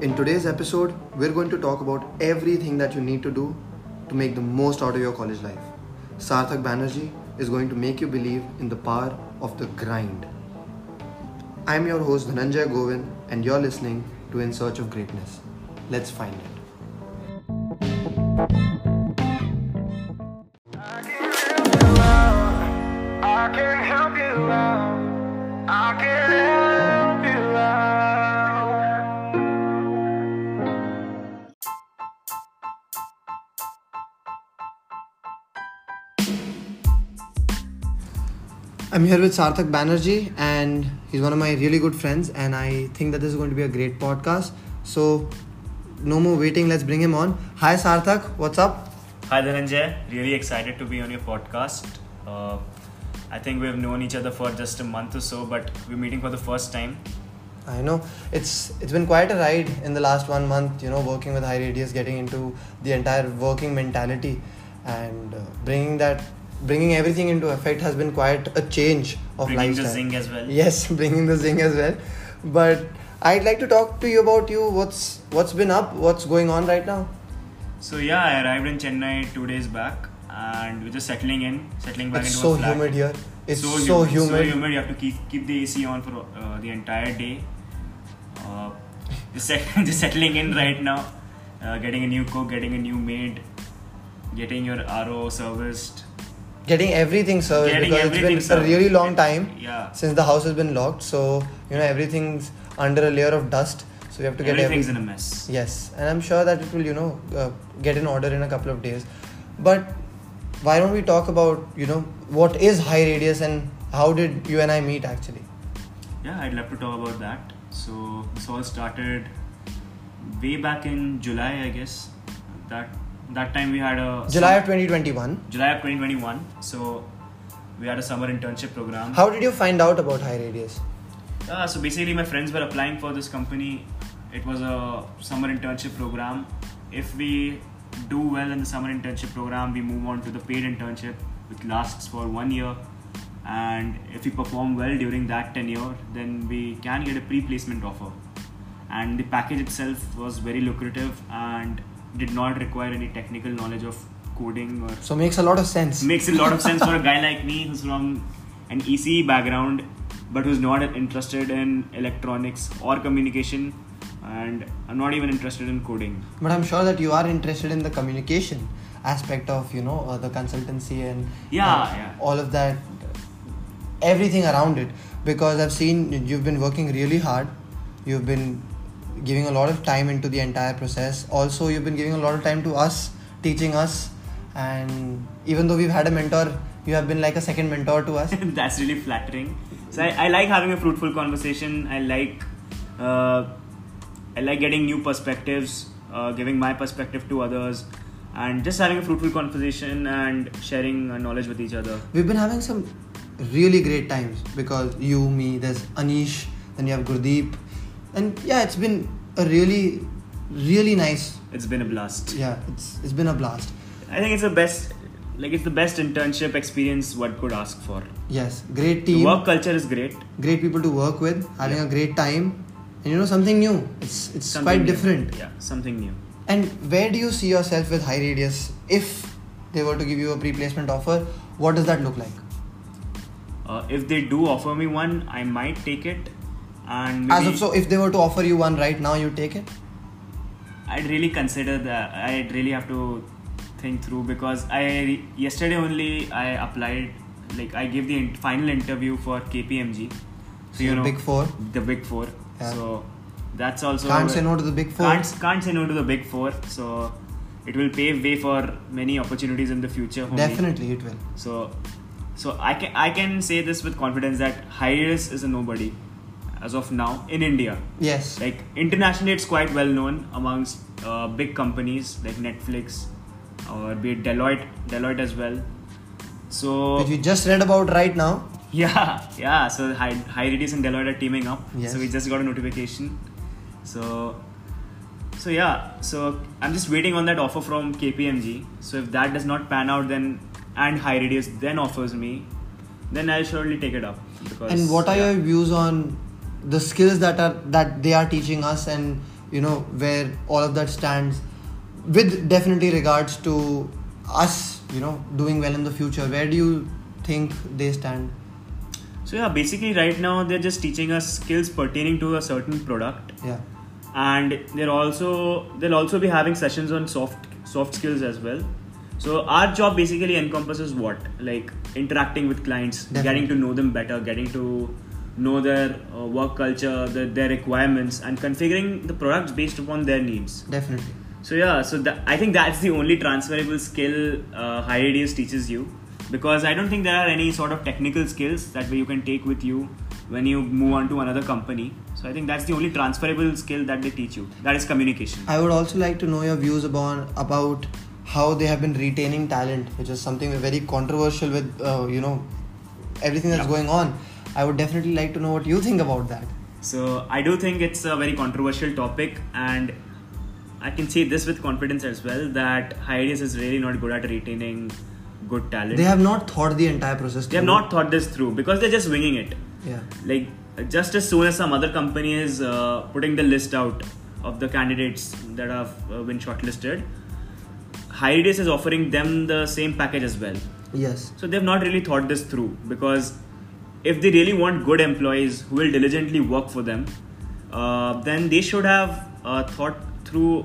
In today's episode, we're going to talk about everything that you need to do to make the most out of your college life. Sarthak Banerjee is going to make you believe in the power of the grind. I'm your host Dhananjay Govind, and you're listening to In Search of Greatness. Let's find it. I'm here with Sarthak Banerjee, and he's one of my really good friends. And I think that this is going to be a great podcast. So, no more waiting. Let's bring him on. Hi, Sarthak. What's up? Hi Dhananjay, really excited to be on your podcast. Uh, I think we've known each other for just a month or so, but we're meeting for the first time. I know it's it's been quite a ride in the last one month. You know, working with High Radius, getting into the entire working mentality, and uh, bringing that, bringing everything into effect has been quite a change of Bringing the lifestyle. zing as well. Yes, bringing the zing as well. But I'd like to talk to you about you. What's what's been up? What's going on right now? So yeah, I arrived in Chennai two days back, and we're just settling in, settling back It's into so a flat. humid here. It's so, So humid. So humid. You have to keep keep the AC on for uh, the entire day. Uh, just, set, just settling in right now, uh, getting a new cook, getting a new maid, getting your RO serviced. Getting everything serviced Getting because everything it's been a really long time Yeah. since the house has been locked. So you know everything's under a layer of dust. So we have to get Everything's everything. in a mess. Yes, and I'm sure that it will, you know, uh, get in order in a couple of days. But why don't we talk about, you know, what is high radius and how did you and I meet actually? Yeah, I'd love to talk about that. So this all started way back in July, I guess. That that time we had a July of 2021. July of 2021. So we had a summer internship program. How did you find out about high radius? Uh, so basically, my friends were applying for this company. It was a summer internship program. If we do well in the summer internship program, we move on to the paid internship, which lasts for one year. And if we perform well during that tenure, then we can get a pre-placement offer. And the package itself was very lucrative and did not require any technical knowledge of coding or So makes a lot of sense. makes a lot of sense for a guy like me who's from an ECE background but who's not interested in electronics or communication and I'm not even interested in coding. But I'm sure that you are interested in the communication aspect of, you know, uh, the consultancy and Yeah, uh, yeah. all of that, everything around it. Because I've seen you've been working really hard. You've been giving a lot of time into the entire process. Also, you've been giving a lot of time to us, teaching us. And even though we've had a mentor, you have been like a second mentor to us. That's really flattering. So I, I like having a fruitful conversation. I like uh, I like getting new perspectives, uh, giving my perspective to others, and just having a fruitful conversation and sharing uh, knowledge with each other. We've been having some really great times because you, me, there's Anish, then you have Gurdeep, and yeah, it's been a really, really nice. It's been a blast. Yeah, it's it's been a blast. I think it's the best, like it's the best internship experience one could ask for. Yes, great team. The work culture is great. great people to work with, having Yeah. a great time, and you know something new. It's it's something quite new. different. Yeah, something new. And where do you see yourself with High Radius if they were to give you a pre-placement offer? What does that look like? Uh, if they do offer me one, I might take it, and As of so, if they were to offer you one right now, you take it. I'd really consider that. I'd really have to think through because I yesterday only I applied, like I gave the final interview for KPMG. So you know, Big Four. the big four. Yeah. So that's also Can't say no to the Big Four. Can't, can't say no to the big four. So it will pave way for many opportunities in the future. Definitely, it will. So, so I can I can say this with confidence that Hires is a nobody as of now in India. Yes. Like internationally, it's quite well known amongst uh, big companies like Netflix or be it Deloitte, Deloitte as well. So which we just read about right now. yeah, yeah. So Hi HighRadius and Deloitte are teaming up. Yes. So we just got a notification. So, so yeah. So I'm just waiting on that offer from KPMG. So if that does not pan out, then and HighRadius then offers me, then I'll surely take it up. Because And what are yeah. your views on the skills that are that they are teaching us and you know where all of that stands with definitely regards to us you know doing well in the future. Where do you think they stand? So yeah, basically right now they're just teaching us skills pertaining to a certain product, yeah. And they're also they'll also be having sessions on soft soft skills as well. So our job basically encompasses what? Like interacting with clients, Definitely. getting to know them better, getting to know their uh, work culture, their, their requirements, and configuring the products based upon their needs. definitely So yeah, so that, I think that's the only transferable skill uh, HighRadius teaches you because I don't think there are any sort of technical skills that way you can take with you when you move on to another company. So I think that's the only transferable skill that they teach you. That is communication. I would also like to know your views about about how they have been retaining talent, which is something very controversial with uh, you know everything that's Yeah. going on. I would definitely like to know what you think about that. So I do think it's a very controversial topic, and I can say this with confidence as well that HighRadius is really not good at retaining good talent. They have not thought the entire process. They have not thought this through because they're just winging it. Yeah. like just as soon as some other company is uh, putting the list out of the candidates that have uh, been shortlisted HighRadius is offering them the same package as well Yes. so they've not really thought this through because if they really want good employees who will diligently work for them uh, then they should have uh, thought through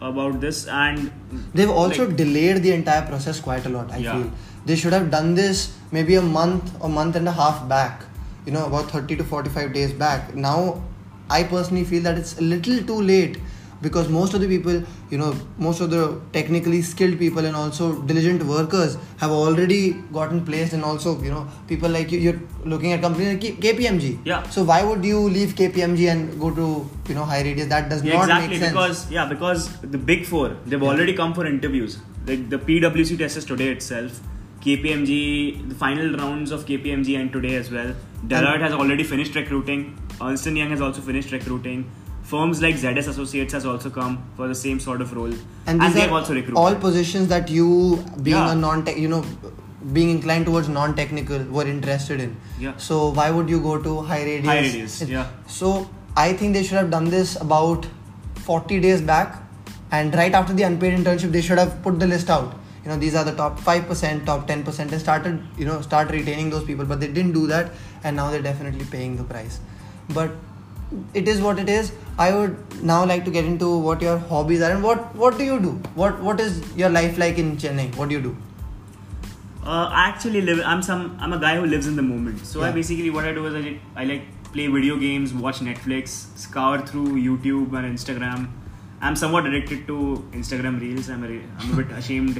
about this and They've also like- delayed the entire process quite a lot. I Yeah. feel they should have done this maybe a month, a month and a half back. You know, about thirty to forty-five days back. Now, I personally feel that it's a little too late because most of the people, you know, most of the technically skilled people and also diligent workers have already gotten placed, and also you know, people like you, you're looking at companies like KPMG. Yeah. So why would you leave KPMG and go to you know high radius? That does Yeah, not exactly make sense. Exactly because yeah because the big four they've Yeah. already come for interviews like the PwC test is today itself KPMG the final rounds of KPMG and today as well Deloitte has already finished recruiting Ernst Young has also finished recruiting firms like ZS Associates has also come for the same sort of role. And, these they've also recruited. all positions that you being Yeah. a non tech you know being inclined towards non-technical were interested in. Yeah. so why would you go to high radius? High radius, yeah. so i think they should have done this about 40 days back and right after the unpaid internship they should have put the list out. You know these are the top 5% top 10% and started you know start retaining those people but they didn't do that and now they're definitely paying the price. But it is what it is i would now like to get into what your hobbies are and what what do you do what what is your life like in chennai what do you do Uh, I actually live. I'm some. I'm a guy who lives in the moment. So I basically what I do is I, I like play video games, watch Netflix, scour through YouTube and Instagram. I'm somewhat addicted to Instagram Reels. I'm a, I'm a bit ashamed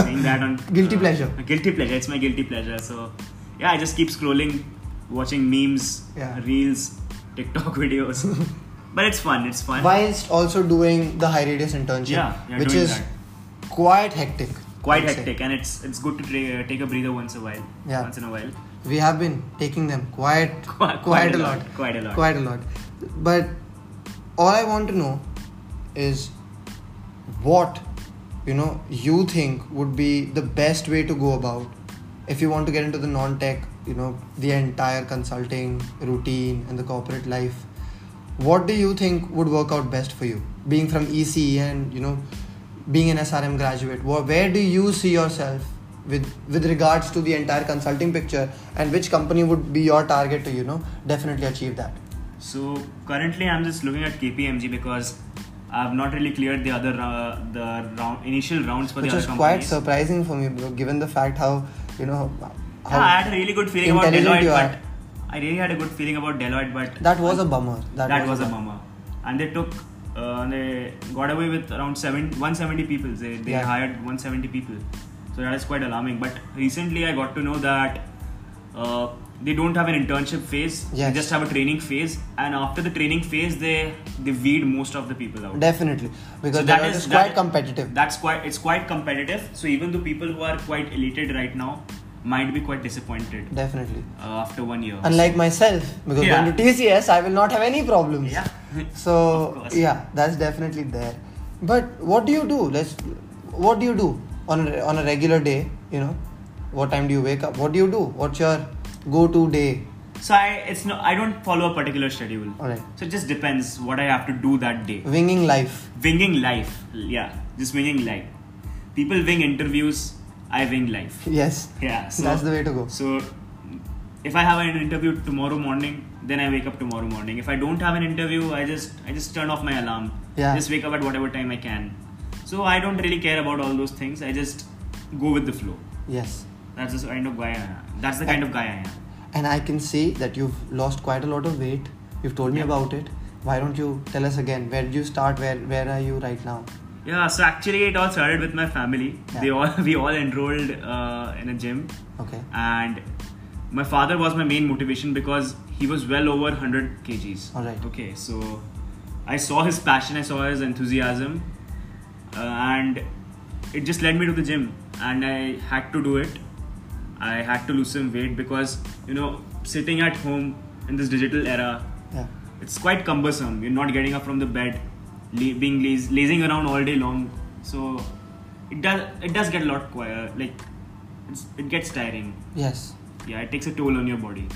saying that on Guilty pleasure. guilty pleasure. It's my guilty pleasure. So yeah, I just keep scrolling, watching memes, Yeah. reels, TikTok videos. but it's fun. It's fun. whilst also doing the high radius internship Yeah, yeah, which is that. quite hectic Quite I'd say. hectic, and it's it's good to tra- uh, take a breather once a while. Yeah. Once in a while. we have been taking them quite Quite- quite, quite a a lot, lot, quite a lot. quite a lot but all i want to know is what you know you think would be the best way to go about if you want to get into the non-tech you know the entire consulting routine and the corporate life what do you think would work out best for you? Being from ec and you know being an srm graduate where, do you see yourself with with regards to the entire consulting picture and which company would be your target to you know definitely achieve that? So currently, I'm just looking at KPMG because I've not really cleared the other uh, the round initial rounds for which the other quite surprising for me bro, given the fact how you know yeah, I had a really good feeling about Deloitte, but I really had a good feeling about Deloitte, but that was a bummer that, that, was, a bummer. And they took, uh, they got away with around seven, 170 people. They, they Yeah. hired 170 people. So that is quite alarming. But recently I got to know that uh, they don't have an internship phase. Yes. They just have a training phase. And after the training phase, they, they weed most of the people out. definitely because So that that is is- quite that- competitive That's quite, it's quite competitive. So even the people who are quite elated right now might be quite disappointed definitely uh, after one year. unlike myself because Yeah. going to tcs i will not have any problems Yeah. so yeah that's definitely there but what do you do let's what do you do on a, on a regular day you know what time do you wake up what do you do what's your go to day So I it's no I don't follow a particular schedule. Alright. So it just depends what I have to do that day. Winging life. Winging life. Yeah, just winging life. People wing interviews. I wing life. Yes. Yeah. So, That's the way to go. So if I have an interview tomorrow morning, then I wake up tomorrow morning. If I don't have an interview, I just I just turn off my alarm. Yeah. Just wake up at whatever time I can. So I don't really care about all those things. I just go with the flow. Yes. That's the kind of guy I am. That's the kind of guy I am. And I can see that you've lost quite a lot of weight. You've told me Yeah. about it. Why don't you tell us again? Where did you start? Where Where are you right now? Yeah, so actually it all started with my family. Yeah. They all we all enrolled uh, in a gym, Okay. and my father was my main motivation because he was well over 100 kgs. Alright. Okay, so I saw his passion, I saw his enthusiasm, uh, and it just led me to the gym, and I had to do it. I had to lose some weight because you know sitting at home in this digital era Yeah. it's quite cumbersome. You're not getting up from the bed, being laz- lazing around all day long. So it does it does get a lot like it's, it gets tiring. Yes. Yeah, it takes a toll on your body.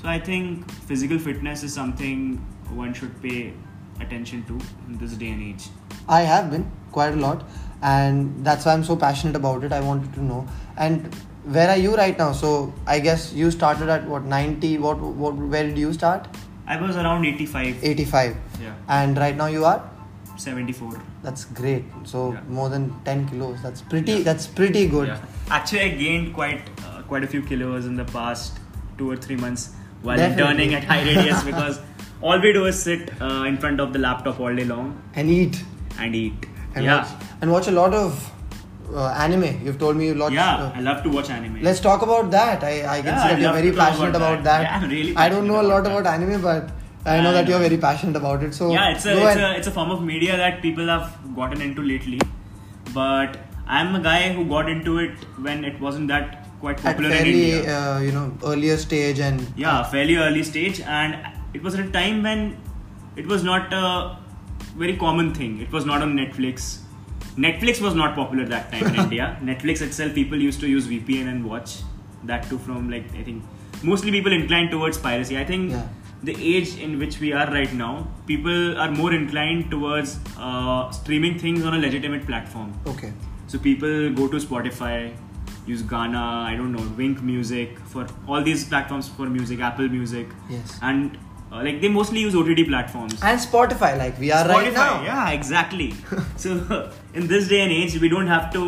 So I think physical fitness is something one should pay attention to in this day and age. I have been quite a lot, and that's why I'm so passionate about it. I wanted to know. And where are you right now? So I guess you started at what 90? What what? Where did you start? I was around 85, 85. Yeah. And right now you are. 74. That's great. So Yeah. more than 10 kilos. That's pretty. Yeah. That's pretty good. Yeah. Actually, I gained quite uh, quite a few kilos in the past two or three months while Definitely. interning at High Radius because all we do is sit uh, in front of the laptop all day long And eat. and eat. And yeah, watch, and watch a lot of uh, anime. You've told me you lot yeah. uh, I love to watch anime. Let's talk about that. I, I can see that you're very passionate about about that. that. Yeah, I'm really I don't know a lot about about anime, but I know that you're very passionate about it. So yeah, it's a it's a it's a form of media that people have gotten into lately, but I'm a guy who got into it when it wasn't that quite at popular in India. uh, you know earlier stage and yeah fairly early stage and it was at a time when it was not a very common thing it was not on netflix netflix was not popular that time in india netflix itself people used to use vpn and watch that too from like i think mostly people inclined towards piracy i think Yeah. The age in which we are right now people are more inclined towards uh, streaming things on a legitimate platform okay so people go to Spotify, use Gaana, I don't know, Wynk Music for all these platforms for music, Apple Music, Yes. and uh, like they mostly use OTT platforms. and Spotify like we are right now. yeah, exactly. so in this day and age, we don't have to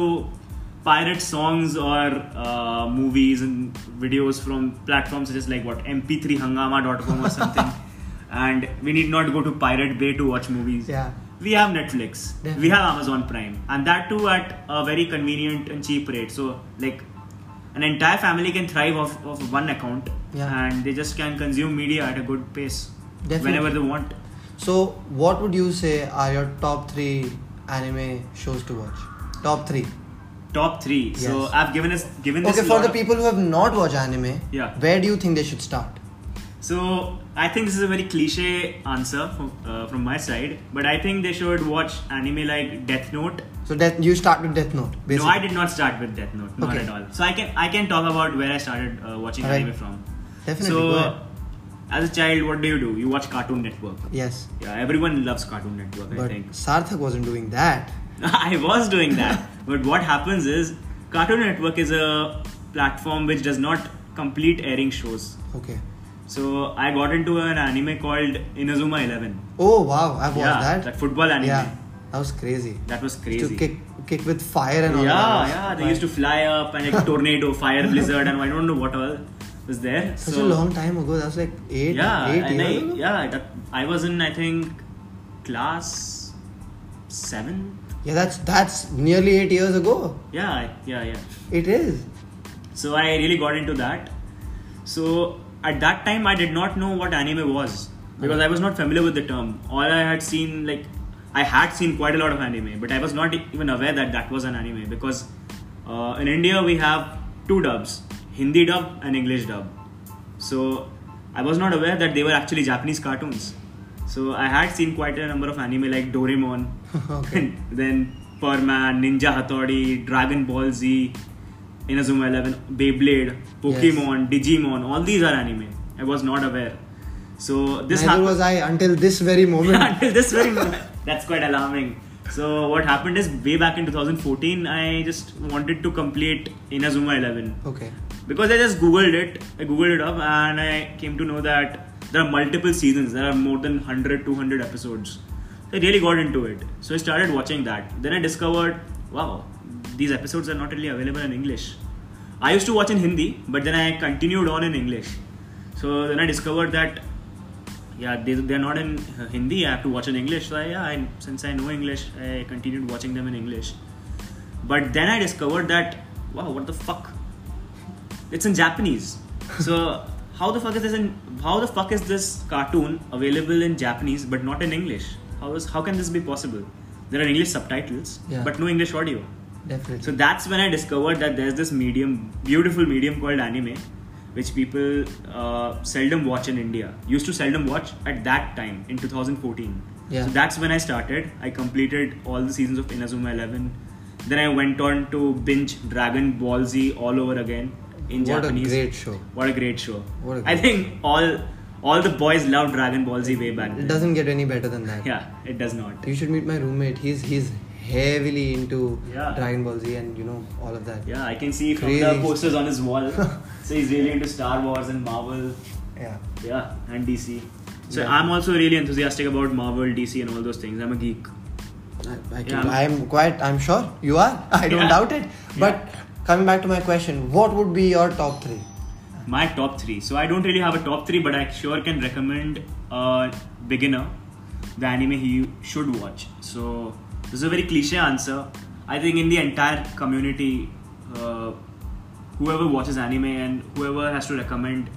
pirate songs or uh, movies and videos from platforms such as like what mp3hungama.com or something, and we need not go to Pirate Bay to watch movies Yeah. we have Netflix, Definitely. we have Amazon Prime, and that too at a very convenient and cheap rate. So, like, an entire family can thrive off of one account, Yeah. and they just can consume media at a good pace Definitely. whenever they want. So what would you say are your top three anime shows to watch? Top three. Top three. So I've given us given this. Okay, for the people who have not watched anime, Yeah. where do you think they should start? So I think this is a very cliche answer from, uh, from my side, but I think they should watch anime like Death Note. So that you start with Death Note. Basically. No, I did not start with Death Note, not Okay. at all. So I can I can talk about where I started uh, watching Alright. anime from. Definitely. So, as a child, what do you do? You watch Cartoon Network. Yes. Yeah, everyone loves Cartoon Network. I But think Sarthak wasn't doing that. I was doing that, but what happens is Cartoon Network is a platform which does not complete airing shows. Okay. So I got into an anime called Inazuma Eleven. Oh wow, I've watched yeah, that. that football anime. Yeah, that was crazy. That was crazy. To kick, kick with fire and all yeah, that. yeah. They used to fly up and like tornado, fire, blizzard, and I don't know what all was there. Such so, a long time ago. That was like eight, yeah, eight and I, years ago. yeah. That, I was in I think class seven. Yeah, that's that's nearly eight years ago. Yeah, yeah, yeah. It is. So I really got into that. So at that time, I did not know what anime was because I was not familiar with the term. All I had seen, like, I had seen quite a lot of anime, but I was not even aware that that was an anime because uh, in India we have two dubs Hindi dub and English dub. So I was not aware that they were actually Japanese cartoons. So I had seen quite a number of anime like Doraemon, Okay. then Perman, Ninja Hattori, Dragon Ball Z, Inazuma Eleven, Beyblade, Pokemon, Digimon. All these are anime. I was not aware. So this Neither happened was I until this very moment. until this very moment. That's quite alarming. So what happened is way back in 2014, I just wanted to complete Inazuma 11 okay. because I just googled it. I googled it up and I came to know that there are multiple seasons. There are more than 100, 200 episodes. I really got into it. So I started watching that. Then I discovered, wow, these episodes are not really available in English. I used to watch in Hindi, but then I continued on in English. So then I discovered that yeah they, they're not in uh, hindi i have to watch in english so I, yeah I, since i know english i continued watching them in english but then i discovered that wow what the fuck it's in japanese so how the fuck is this in how the fuck is this cartoon available in japanese but not in english how is how can this be possible there are english subtitles Yeah. but no english audio Definitely. so that's when I discovered that there's this medium, beautiful medium called anime, which people uh, seldom watch in India. Used to seldom watch at that time in 2014. Yeah. So that's when I started. I completed all the seasons of Inazuma 11. Then I went on to binge Dragon Ball Z all over again in what Japanese. What a great show. What a great show. What a I great think all all the boys love Dragon Ball Z way back It doesn't get any better than that. Yeah, it does not. You should meet my roommate. He's he's heavily into Yeah. Dragon Ball Z and you know all of that. Yeah, I can see from the posters on his wall. so he's really into Star Wars and Marvel. Yeah. Yeah, and DC. So Yeah. I'm also really enthusiastic about Marvel, DC, and all those things. I'm a geek. I, I can, Yeah. I'm quite. I'm sure you are. I don't doubt it. But coming back to my question, what would be your top three? My top three. So I don't really have a top three, but I sure can recommend a beginner the anime he should watch. So this is a very cliche answer. I think in the entire community, uh, whoever watches anime and whoever has to recommend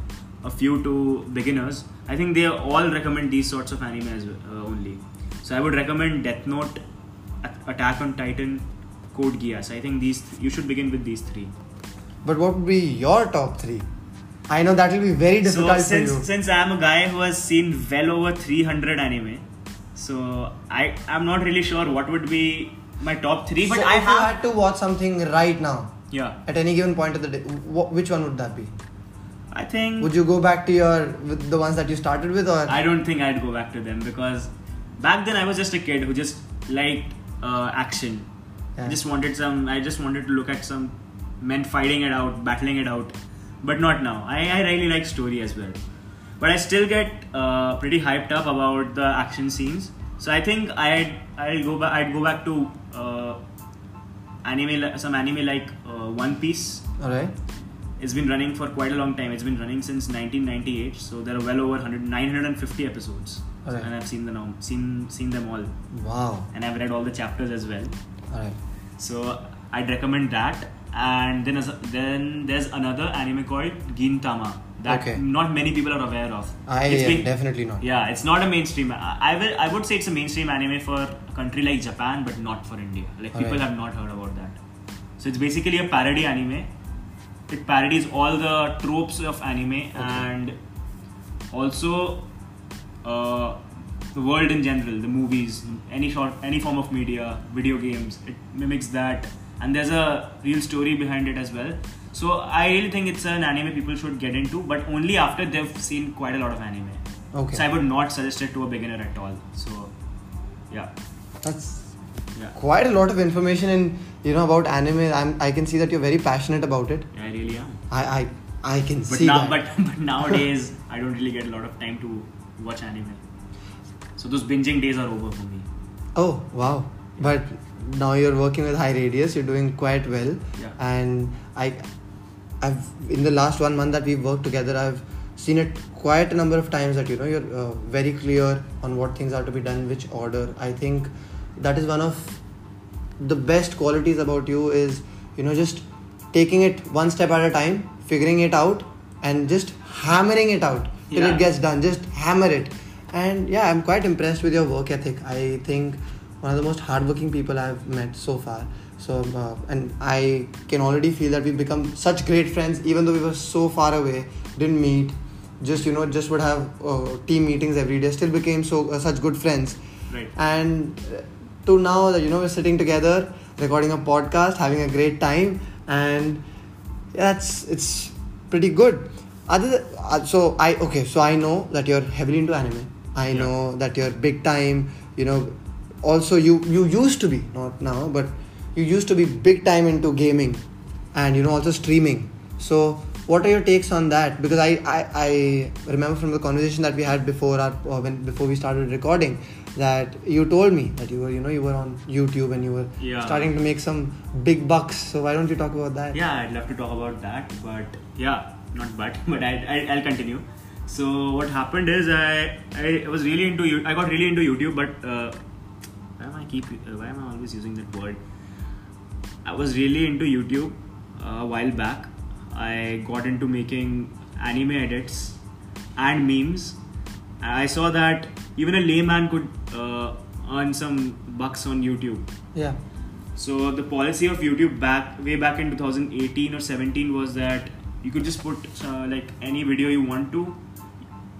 a few to beginners, I think they all recommend these sorts of anime as uh, only. So I would recommend Death Note, Attack on Titan, Code Geass. I think these you should begin with these three. But what would be your top three? I know that will be very difficult so since for you. since I'm a guy who has seen well over 300 anime, so I I'm not really sure what would be my top three. But so I if you have had to watch something right now, yeah. at any given point of the day, wh- which one would that be? I think Would you go back to your with the ones that you started with, or I don't think I'd go back to them because back then I was just a kid who just liked uh, action. I just wanted some. I just wanted to look at some men fighting it out, battling it out, but not now. I, I really like story as well, but I still get uh, pretty hyped up about the action scenes. So I think I'd I'll go back. I'd go back to uh, anime, some anime like uh, One Piece. all right? It's been running for quite a long time. It's been running since 1998, so there are well over 100, 950 episodes, Alright. and I've seen them all, seen seen them all, Wow. and I've read all the chapters as well. All right. So I'd recommend that. And then as- then there's another anime called Gintama that Okay. not many people are aware of. I It's yeah, been- definitely not. Yeah, it's not a mainstream. I, I will. I would say it's a mainstream anime for a country like Japan, but not for India. Like people Alright. have not heard about that. So it's basically a parody anime. It parodies all the tropes of anime and also uh, the world in general, the movies, any short, any form of media, video games. It mimics that, and there's a real story behind it as well. So I really think it's an anime people should get into, but only after they've seen quite a lot of anime. Okay. So I would not suggest it to a beginner at all. So, yeah, That's yeah, quite a lot of information and you know about anime. I'm, I can see that you're very passionate about it. yeah I really am. I I, I can But see now, that. but but nowadays, I don't really get a lot of time to watch anime. So those binging days are over for me. Oh wow! But now you're working with High Radius. You're doing quite well. Yeah. And I, I've in the last one month that we've worked together, I've seen it quite a number of times that you know you're uh, very clear on what things are to be done, which order. I think that is one of the best qualities about you is you know just taking it one step at a time, figuring it out, and just hammering it out till Yeah. it gets done. Just hammer it. And yeah, I'm quite impressed with your work ethic. I think one of the most hardworking people I've met so far. So, uh, and I can already feel that we've become such great friends, even though we were so far away, didn't meet, just you know, just would have uh, team meetings every day. Still became so uh, such good friends Right. and uh, to now that you know we're sitting together recording a podcast having a great time and yeah, that's it's pretty good other th- uh, so I okay so I know that you're heavily into anime. I Yeah. know that you're big time. You know, also you you used to be not now, but you used to be big time into gaming, and you know also streaming. So what are your takes on that? Because I I, I remember from the conversation that we had before our or when before we started recording that you told me that you were you know you were on YouTube and you were Yeah. starting to make some big bucks. So why don't you talk about that? Yeah, I'd love to talk about that, but yeah, not but, but I, I I'll continue. So what happened is I I was really into you. I got really into YouTube, but uh, why am I keep uh, why am I always using that word? I was really into YouTube uh, a while back. I got into making anime edits and memes. I saw that even a layman could uh, earn some bucks on YouTube. Yeah. So the policy of YouTube back way back in 2018 or 17 was that you could just put uh, like any video you want to.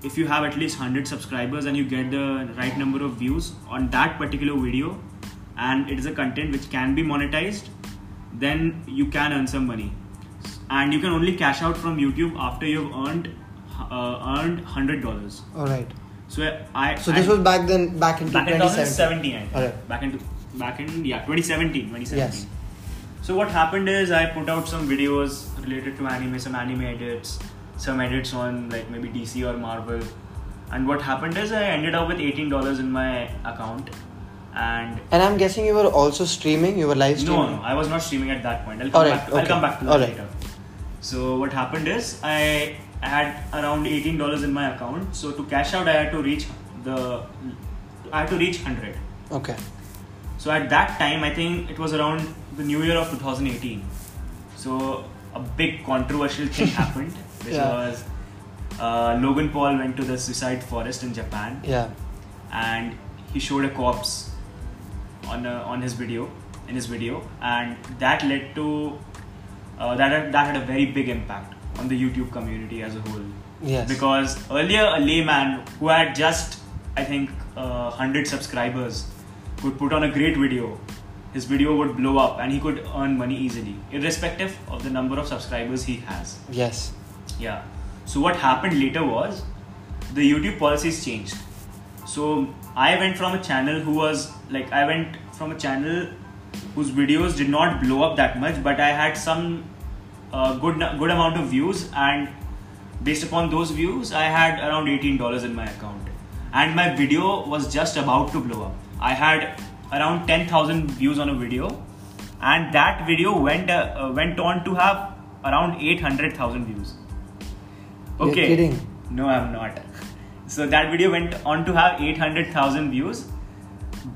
If you have at least 100 subscribers and you get the right number of views on that particular video, and it is a content which can be monetized, then you can earn some money. And you can only cash out from YouTube after you've earned uh, earned hundred dollars. All right. So I So this I- was back then, back in back in 2017. 2017 I. Alright. back in back in yeah 2017 2017 Yes. so what happened is i put out some videos related to anime some anime edits some edits on like maybe dc or marvel and what happened is i ended up with $18 in my account and And I'm guessing you were also streaming. You were live no, streaming. no, no, I was not streaming at that point. I'll come, Alright, back, I'll come back to that later. So what happened is I, I had around eighteen dollars in my account. So to cash out, I had to reach the I had to reach hundred. Okay. So at that time, I think it was around the new year of 2018. So a big controversial thing happened, which Yeah. was uh, Logan Paul went to the suicide forest in Japan Yeah. and he showed a corpse on a, on his video in his video, and that led to uh, that had, that had a very big impact on the YouTube community as a whole. Yes. Because earlier a layman who had just I think uh, 100 subscribers could put on a great video. His video would blow up and he could earn money easily, irrespective of the number of subscribers he has. Yes. Yeah. So what happened later was the YouTube policies changed. So I went from a channel who was like I went from a channel whose videos did not blow up that much, but I had some uh, good good amount of views, and based upon those views, I had around eighteen dollars in my account, and my video was just about to blow up. I had around ten thousand views on a video, and that video went uh, went on to have around eight hundred thousand views. You're Okay. kidding. No, I'm not. So that video went on to have 800,000 views,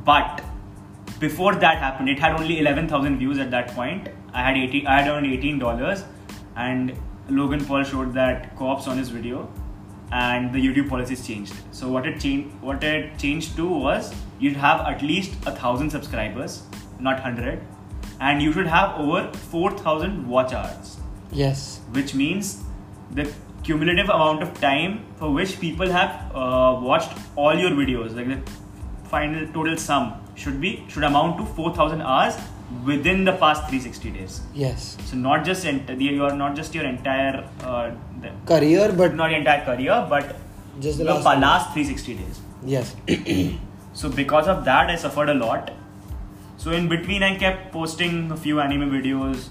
but before that happened, it had only 11,000 views at that point. I had 80, I had around 18 dollars, and Logan Paul showed that corpse on his video, and the YouTube policies changed. So what it changed, what it changed to was you'd have at least a thousand subscribers, not hundred, and you should have over 4,000 watch hours Yes. which means the cumulative amount of time for which people have uh, watched all your videos like the final total sum should be should amount to 4000 hours within the past 360 days Yes. so not just ent- the, you are not just your entire uh, the, Career, but not your entire career but Just the last last 360 days yes. so because of that, I suffered a lot. So in between, I kept posting a few anime videos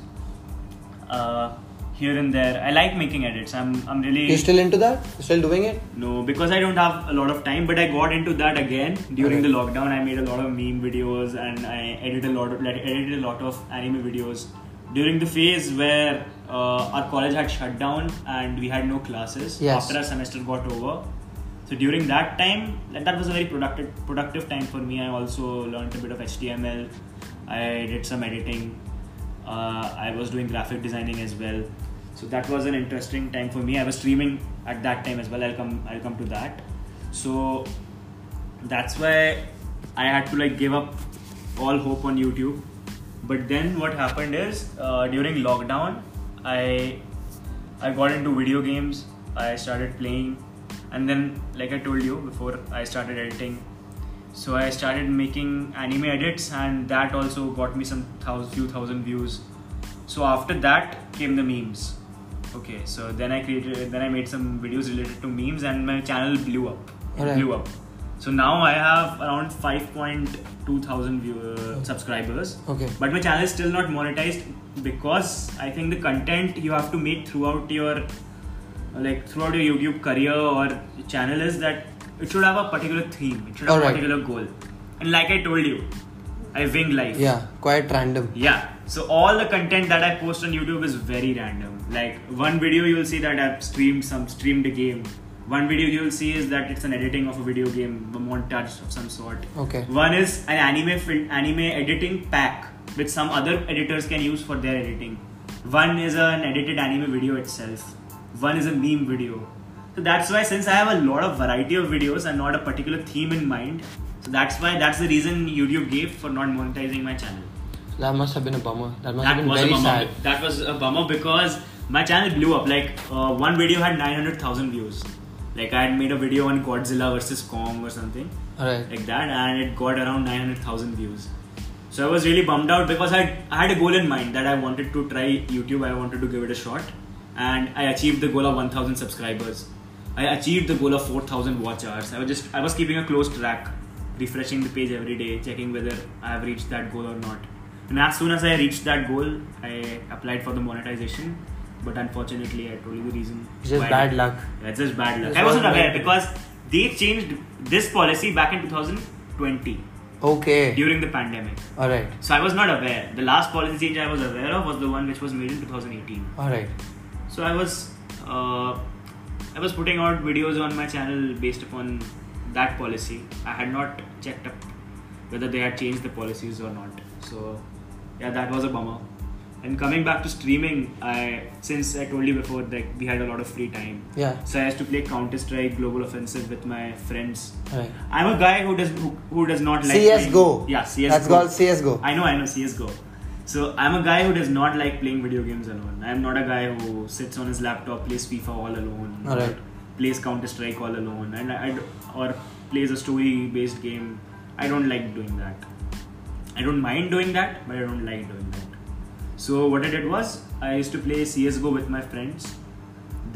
uh, here and there. I like making edits. I'm I'm really you still into that? You still doing it? no because I don't have a lot of time. But I got into that again during the lockdown. I made a lot of meme videos and I edited a lot of like, edited a lot of anime videos during the phase where uh, our college had shut down and we had no classes Yes. after our semester got over. So during that time, like, that was a very productive productive time for me. I also learned a bit of HTML. I did some editing. Uh, I was doing graphic designing as well. So that was an interesting time for me. I was streaming at that time as well. I'll come. I'll come to that. So that's why I had to like give up all hope on YouTube. But then what happened is uh, during lockdown, I I got into video games. I started playing, and then like I told you before, I started editing. So I started making anime edits, and that also got me some thousand, few thousand views. So after that came the memes. Okay, so then I created, then I made some videos related to memes, and my channel blew up. It Alright. blew up. So now I have around 5.2 thousand viewer uh, subscribers. Okay. But my channel is still not monetized because I think the content you have to make throughout your like throughout your YouTube career or channel is that it should have a particular theme. It should have Alright. a particular goal. And like I told you, I wing life. Yeah, quite random. Yeah. So all the content that I post on YouTube is very random. Like one video you will see that I've streamed some streamed a game. One video you will see is that it's an editing of a video game, a montage of some sort. Okay. One is an anime fil- anime editing pack which some other editors can use for their editing. One is an edited anime video itself. One is a meme video. So that's why since I have a lot of variety of videos and not a particular theme in mind, so that's why that's the reason YouTube gave for not monetizing my channel. That must have been a bummer. That must That have been was a very bummer. sad. That was a bummer because my channel blew up. Like uh, one video had 900,000 views. Like I had made a video on Godzilla versus Kong or something Alright. like that, and it got around 900,000 views. So I was really bummed out because I, I had a goal in mind that I wanted to try YouTube. I wanted to give it a shot, and I achieved the goal of 1,000 subscribers. I achieved the goal of 4,000 watch hours. I was just I was keeping a close track, refreshing the page every day, checking whether I have reached that goal or not. And as soon as I reached that goal, I applied for the monetization. But unfortunately, I told you the reason. It's just bad didn't. luck. Yeah, it's just bad luck. This I wasn't aware because they changed this policy back in 2020 Okay. during the pandemic. Alright. So I was not aware. The last policy change I was aware of was the one which was made in 2018. Alright. So I was uh, I was putting out videos on my channel based upon that policy. I had not checked up whether they had changed the policies or not. So yeah, that was a bummer. And coming back to streaming, I since I told you before that we had a lot of free time. Yeah. So I used to play Counter Strike Global Offensive with my friends. Alright. I'm a guy who does who, who does not like CS:GO. playing- Yeah, CS:GO. That's called CS:GO. I know, I know CS:GO. So I'm a guy who does not like playing video games alone. I'm not a guy who sits on his laptop, plays FIFA all alone, Alright. plays Counter Strike all alone, and I, I- or plays a story-based game. I don't like doing that. I don't mind doing that, but I don't like doing that. So what I did was I used to play CS:GO with my friends.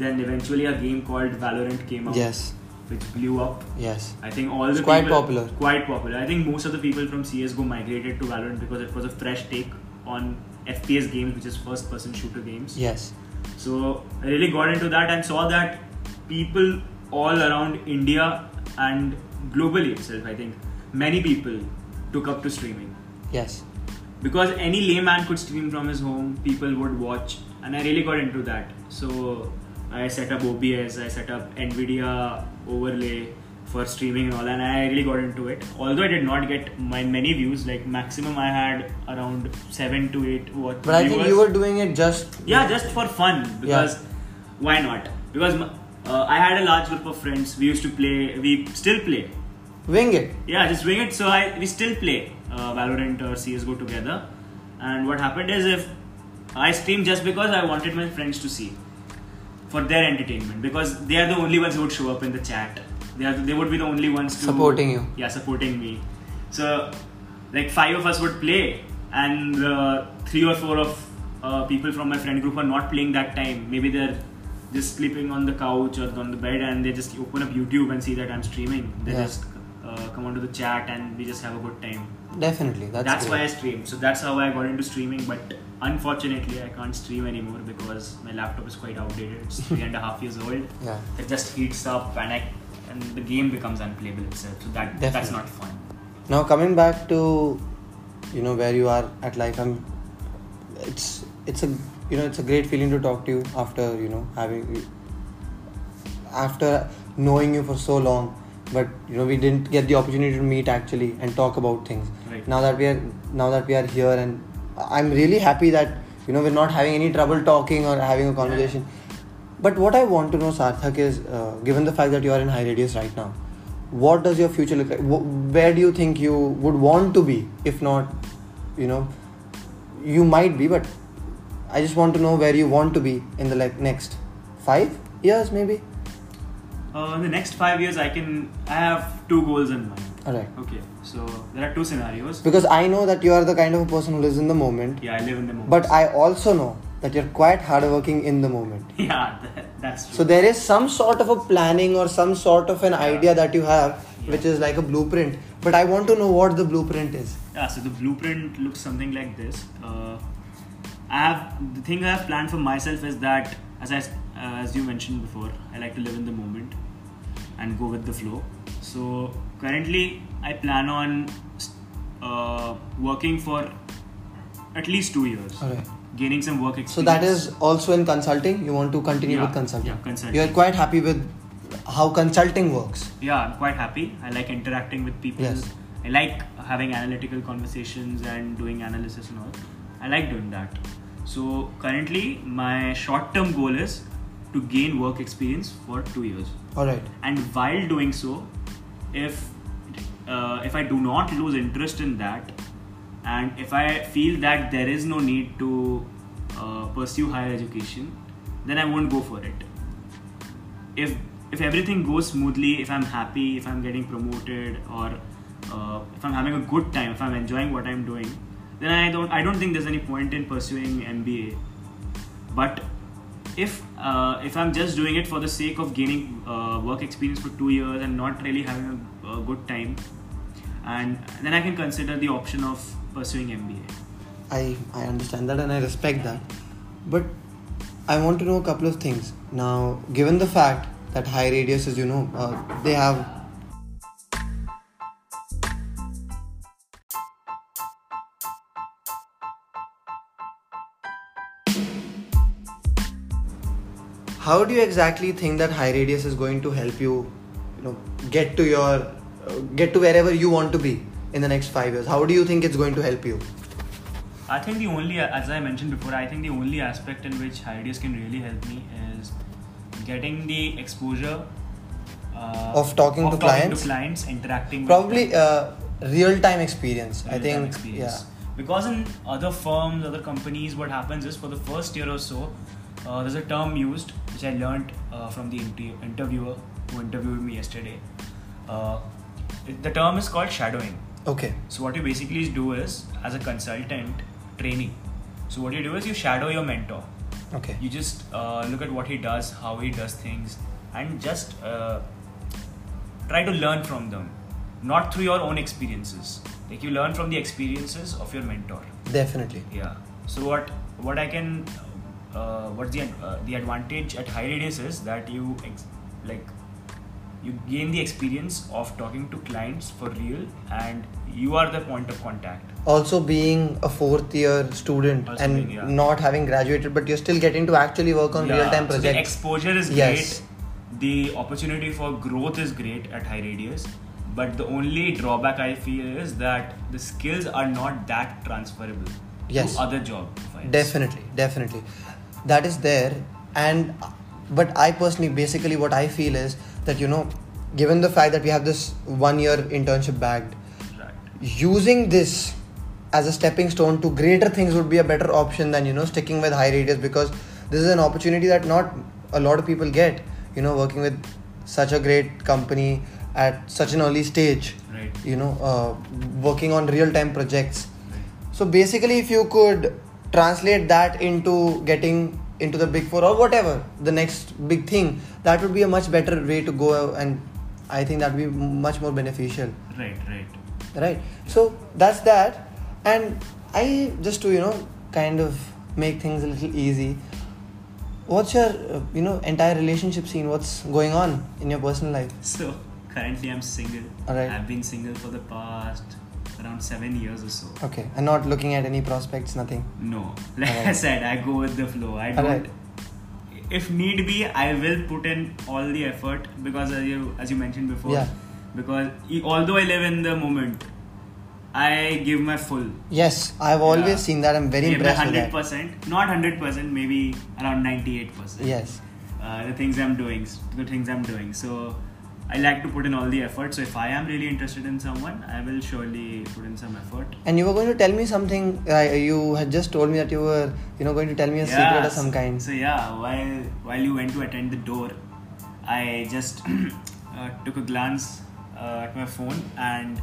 Then eventually a game called Valorant came out, Yes. which blew up. Yes. I think all It's the quite people, popular. Quite popular. I think most of the people from CS:GO migrated to Valorant because it was a fresh take on FPS games, which is first-person shooter games. Yes. So I really got into that and saw that people all around India and globally itself, I think many people took up to streaming Yes. Because any layman could stream from his home. People would watch, and I really got into that. So I set up OBS, I set up NVIDIA overlay for streaming and all, and I really got into it. Although I did not get my many views, like maximum I had around seven to eight watch. But I think you were doing it just. Yeah, just for fun because why not? Because uh, I had a large group of friends. We used to play. We still play. Wing it. Yeah, just wing it. So I we still play uh, Valorant or CS:GO together. And what happened is if I stream just because I wanted my friends to see for their entertainment because they are the only ones who would show up in the chat. They are they would be the only ones to Supporting you. Yeah, supporting me. So like five of us would play, and uh, three or four of uh, people from my friend group are not playing that time. Maybe they're just sleeping on the couch or on the bed, and they just open up YouTube and see that I'm streaming. They Yeah. just uh, come onto the chat and we just have a good time. Definitely. That's, That's, why I stream. So that's how I got into streaming. But unfortunately, I can't stream anymore because my laptop is quite outdated. It's three and a half years old. Yeah. It just heats up and I, and the game becomes unplayable itself. So that that's not fun. Now coming back to, you know, where you are at life, I'm. It's it's a you know it's a great feeling to talk to you after you know having after knowing you for so long, but you know we didn't get the opportunity to meet actually and talk about things. Right. Now that we are now that we are here, and I'm really happy that you know we're not having any trouble talking or having a conversation. But what I want to know, Sarthak, is uh, given the fact that you are in high radius right now, what does your future look like? Where do you think you would want to be? If not, you know, you might be, but I just want to know where you want to be in the like next five years, maybe. Uh, in the next five years, I can. I have two goals in mind. All right. Okay, so there are two scenarios. Because I know that you are the kind of a person who lives in the moment, Yeah, I live in the moment. but I also know that you're quite hardworking in the moment. Yeah, that, that's true. So there is some sort of a planning or some sort of an idea that you have, which is like a blueprint. But I want to know what the blueprint is. Yeah, so the blueprint looks something like this. Uh, I have the thing I have planned for myself is that, as I as you mentioned before, I like to live in the moment and go with the flow. So currently, I plan on uh, working for at least two years, Okay. gaining some work experience. So that is also in consulting. You want to continue Yeah, with consulting. yeah, consulting. You are quite happy with how consulting works. yeah i'm quite happy i like interacting with people Yes. i like having analytical conversations and doing analysis and all i like doing that so currently my short term goal is to gain work experience for 2 years. All right. and while doing so if uh, if i do not lose interest in that and if i feel that there is no need to uh, pursue higher education then i won't go for it. If if everything goes smoothly if i'm happy if i'm getting promoted or uh, if i'm having a good time if i'm enjoying what i'm doing then i don't i don't think there's any point in pursuing mba but if uh, if i'm just doing it for the sake of gaining uh, work experience for two years and not really having a, a good time and then i can consider the option of pursuing mba I, I understand that and I respect that. But I want to know a couple of things. Now, given the fact that HighRadius is, you know, uh, they have. How do you exactly think that HighRadius is going to help you, you know, get to your, uh, get to wherever you want to be in the next five years? How do you think it's going to help you? I think the only, as I mentioned before, I think the only aspect in which HighRadius can really help me is getting the exposure uh, Of talking to clients? clients, interacting with probably uh, real time experience i real-time think experience. yeah Because in other firms, other companies, what happens is for the first year or so, uh, there's a term used which I learned uh, from the inter- interviewer who interviewed me yesterday. Uh, the term is called shadowing. okay So what you basically do is, as a consultant, trainee. So what you do is you shadow your mentor. okay You just uh, look at what he does, how he does things, and just uh, try to learn from them, not through your own experiences. Like you learn from the experiences of your mentor. definitely Yeah. So what what I can uh, what's the uh, the advantage at HighRadius is that you ex- like you gain the experience of talking to clients for real and you are the point of contact. also being a fourth year student Also and being, yeah. not having graduated but you're still getting to actually work on Yeah, real time so the projects exposure is Yes. great. The opportunity for growth is great at HighRadius. But the only drawback I feel is that the skills are not that transferable Yes. to other job definitely definitely that is there and but i personally basically what i feel is that you know given the fact that we have this one year internship bagged Right. using this as a stepping stone to greater things would be a better option than you know sticking with HighRadius because this is an opportunity that not a lot of people get you know working with such a great company at such an early stage Right. you know uh, working on real time projects so basically if you could translate that into getting into the big four or whatever the next big thing that would be a much better way to go and i think that would be much more beneficial Right, right. right so that's that and i just to you know kind of make things a little easy what's your you know entire relationship scene what's going on in your personal life So currently I'm single. Alright. I've been single for the past around seven years or so. okay and not looking at any prospects nothing No, like I said, I go with the flow. I don't. Alright. If need be, I will put in all the effort because as you as you mentioned before. Yeah. Because although I live in the moment, I give my full. yes i've always Yeah. seen that i'm very give impressed with Hundred percent, not hundred percent, maybe around ninety-eight percent. yes Uh, the things I'm doing, the things I'm doing. So I like to put in all the effort. So if I am really interested in someone, I will surely put in some effort. and you were going to tell me something uh, you had just told me that you were you know going to tell me a secret of some kind So yeah, while while you went to attend the door, I just uh, took a glance uh, at my phone and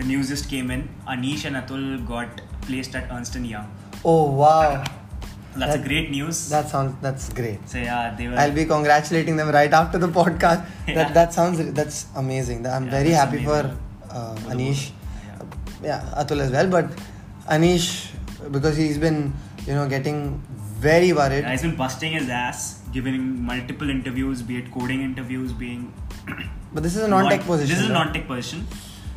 the news just came in. Anish and Atul got placed at Ernst and Young. oh wow That's That- a great news. That sounds that's great. so yeah, they were. I'll be congratulating them right after the podcast. Yeah. That that sounds that's amazing. I'm Yeah, very happy amazing. for uh, Anish. both. Yeah, Atul as well. But Anish, because he's been you know getting very worried. Yeah, he's been busting his ass, giving multiple interviews, be it coding interviews, being. But this is a non-tech position. This is a non-tech position,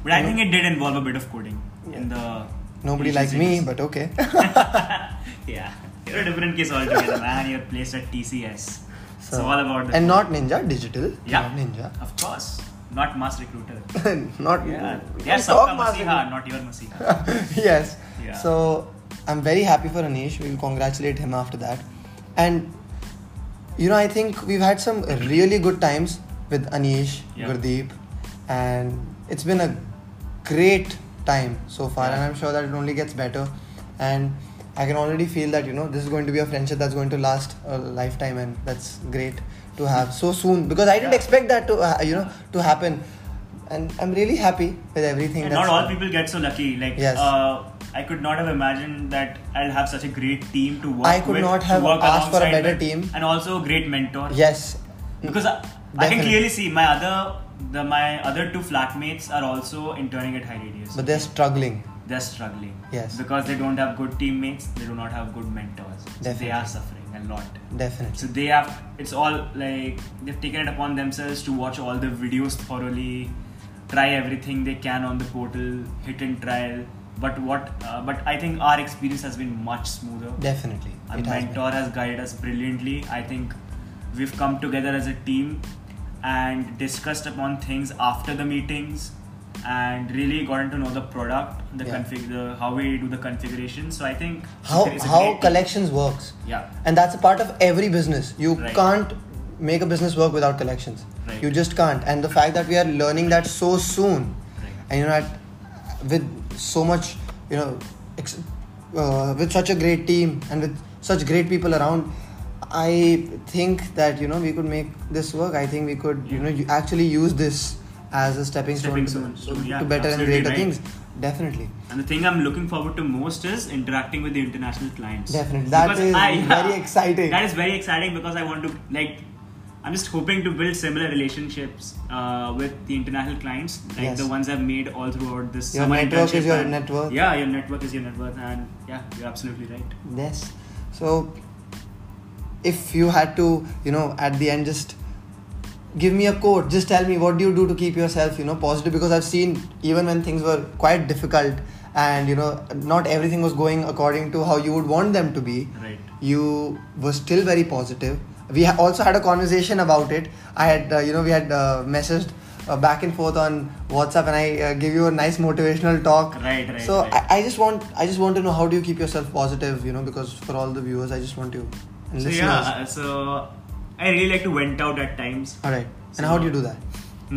but I think it did involve a bit of coding in the. Nobody like me, but okay. yeah, you're a different case altogether, man. You're placed at TCS. it's all about the and not Ninja Digital. Yeah. Not Ninja. Of course, not mass recruiter. not Yeah, don't yeah, talk Sabka mass Masiha, not your Masiha. yes. Yeah. So I'm very happy for Anish. We'll congratulate him after that. And you know, I think we've had some really good times with Anish, Yeah. Gurdeep, and it's been a great time so far. Yeah. And I'm sure that it only gets better. And I can already feel that you know this is going to be a friendship that's going to last a lifetime, and that's great to have so soon because I didn't Yeah. expect that to uh, you know to happen. And I'm really happy with everything. And that's not all people get so lucky. Like, Yes. uh, I could not have imagined that I'll have such a great team to work I could with, not to have work asked for a better with, team. and also a great mentor. Yes. because I, I can clearly see my other the my other two flatmates are also interning at HighRadius. But they're struggling. They're struggling. Yes. Because they don't have good teammates, they do not have good mentors. So they are suffering a lot. Definitely. So they have it's all like they've taken it upon themselves to watch all the videos thoroughly, try everything they can on the portal, hit and trial. But what? Uh, but I think our experience has been much smoother. Definitely. Our It has mentor has guided us brilliantly. I think we've come together as a team and discussed upon things after the meetings and really gotten to know the product, the Yeah. config, the how we do the configuration. So I think. How, how team. collections works. Yeah. And that's a part of every business. You Right. can't make a business work without collections. Right. You just can't. And the fact that we are learning that so soon, Right. and you know, at, with so much, you know, ex- uh, with such a great team and with such great people around, I think that you know we could make this work. I think we could, you know, actually use this as a stepping, Stepping stone, stone, yeah, to better and greater right. things. Definitely. And the thing I'm looking forward to most is interacting with the international clients. Definitely. That Because is I- very exciting. That is very exciting because I want to like. I'm just hoping to build similar relationships uh, with the international clients, like Yes. the ones I've made all throughout this. Your summer network is your and- net worth. Yeah, your network is your net worth, and yeah, you're absolutely right. Yes. So, if you had to, you know, at the end, just give me a quote. Just tell me what do you do to keep yourself, you know, positive? Because I've seen even when things were quite difficult, and you know, not everything was going according to how you would want them to be. Right. You were still very positive. We ha- also had a conversation about it. I had, uh, you know, we had uh, messaged. Uh, back and forth on WhatsApp, and I uh, give you a nice motivational talk. Right, right, So right. I, I just want I just want to know how do you keep yourself positive, you know, because for all the viewers, I just want you and So yeah, uh, so I really like to vent out at times, All right. So- And how do you do that?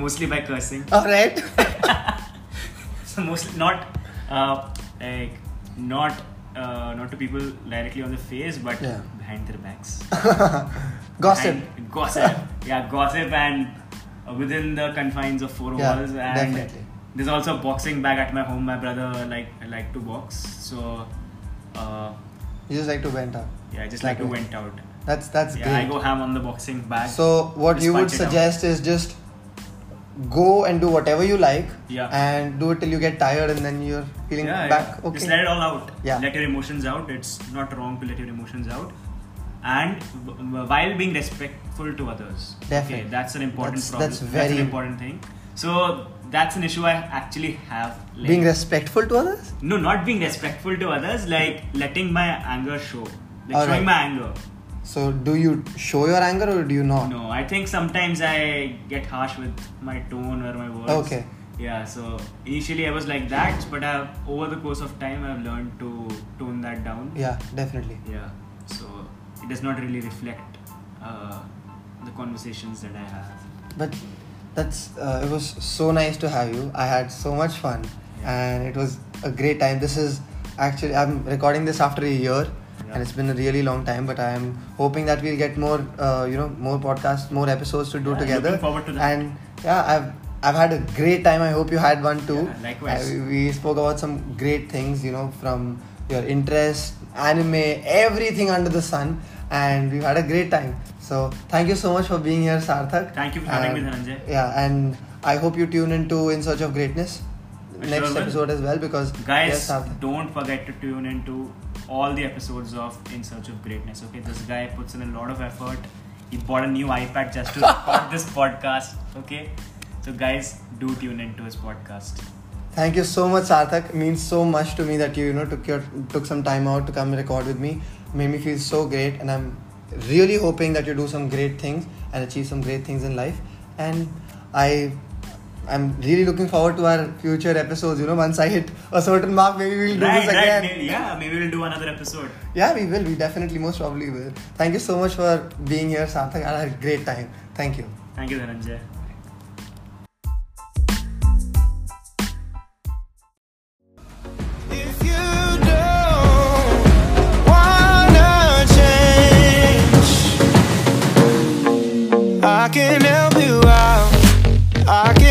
mostly by cursing. All right. so mostly not uh, like not uh, not to people directly on the face, but Yeah. behind their backs. Gossip. Behind- gossip. yeah, gossip and uh, within the confines of four Yeah, walls. And definitely. There's also a boxing bag at my home. My brother like I like to box, so uh, You just like to vent out. yeah, I just That like to vent out. That's that's Yeah, I go ham on the boxing bag. So what you would suggest is just go and do whatever you like Yeah. and do it till you get tired and then you're feeling yeah, back yeah. okay. Just let it all out. Yeah. Let your emotions out. It's not wrong to let your emotions out. And while being respectful to others. Definitely. Okay, that's an important That's- problem. that's an very- important thing. So that's an issue I actually have. Like, Being respectful to others? no, not being respectful to others, like letting my anger show. Like Alright. showing my anger. So do you show your anger or do you not? No, I think sometimes I get harsh with my tone or my words. Okay. Yeah, so initially I was like that, but I've, over the course of time I've learned to tone that down. Yeah, definitely. Yeah, so it does not really reflect uh, the conversations that I have. But that's uh, it was so nice to have you. I had so much fun, Yeah. and it was a great time. This is actually I'm recording this after a year, Yeah. and it's been a really long time. But I am hoping that we'll get more, uh, you know, more podcasts, more episodes to do Yeah, together. looking forward to that. And yeah, I've I've had a great time. I hope you had one too. Yeah, likewise. Uh, we spoke about some great things, you know, from your interest, anime, everything under the sun, and we've had a great time. So thank you so much for being here, Sarthak. Thank you for having me, Dhananjay. Yeah, and I hope you tune into In Search of Greatness next sure episode as well because Guys, yes, don't forget to tune into all the episodes of In Search of Greatness. Okay, this guy puts in a lot of effort. He bought a new iPad just to record this podcast. Okay, so guys, do tune into his podcast. Thank you so much, Sarthak. It means so much to me that you, you know, took your took some time out to come record with me. Made me feel so great, and I'm really hoping that you do some great things and achieve some great things in life. And I, I'm really looking forward to our future episodes. You know, once I hit a certain mark, maybe we'll do right, this right, again. maybe, yeah, maybe we'll do another episode. Yeah, we will. We definitely, most probably will. Thank you so much for being here, Sarthak. I had a great time. Thank you. Thank you, Dhananjay. If you don't wanna I can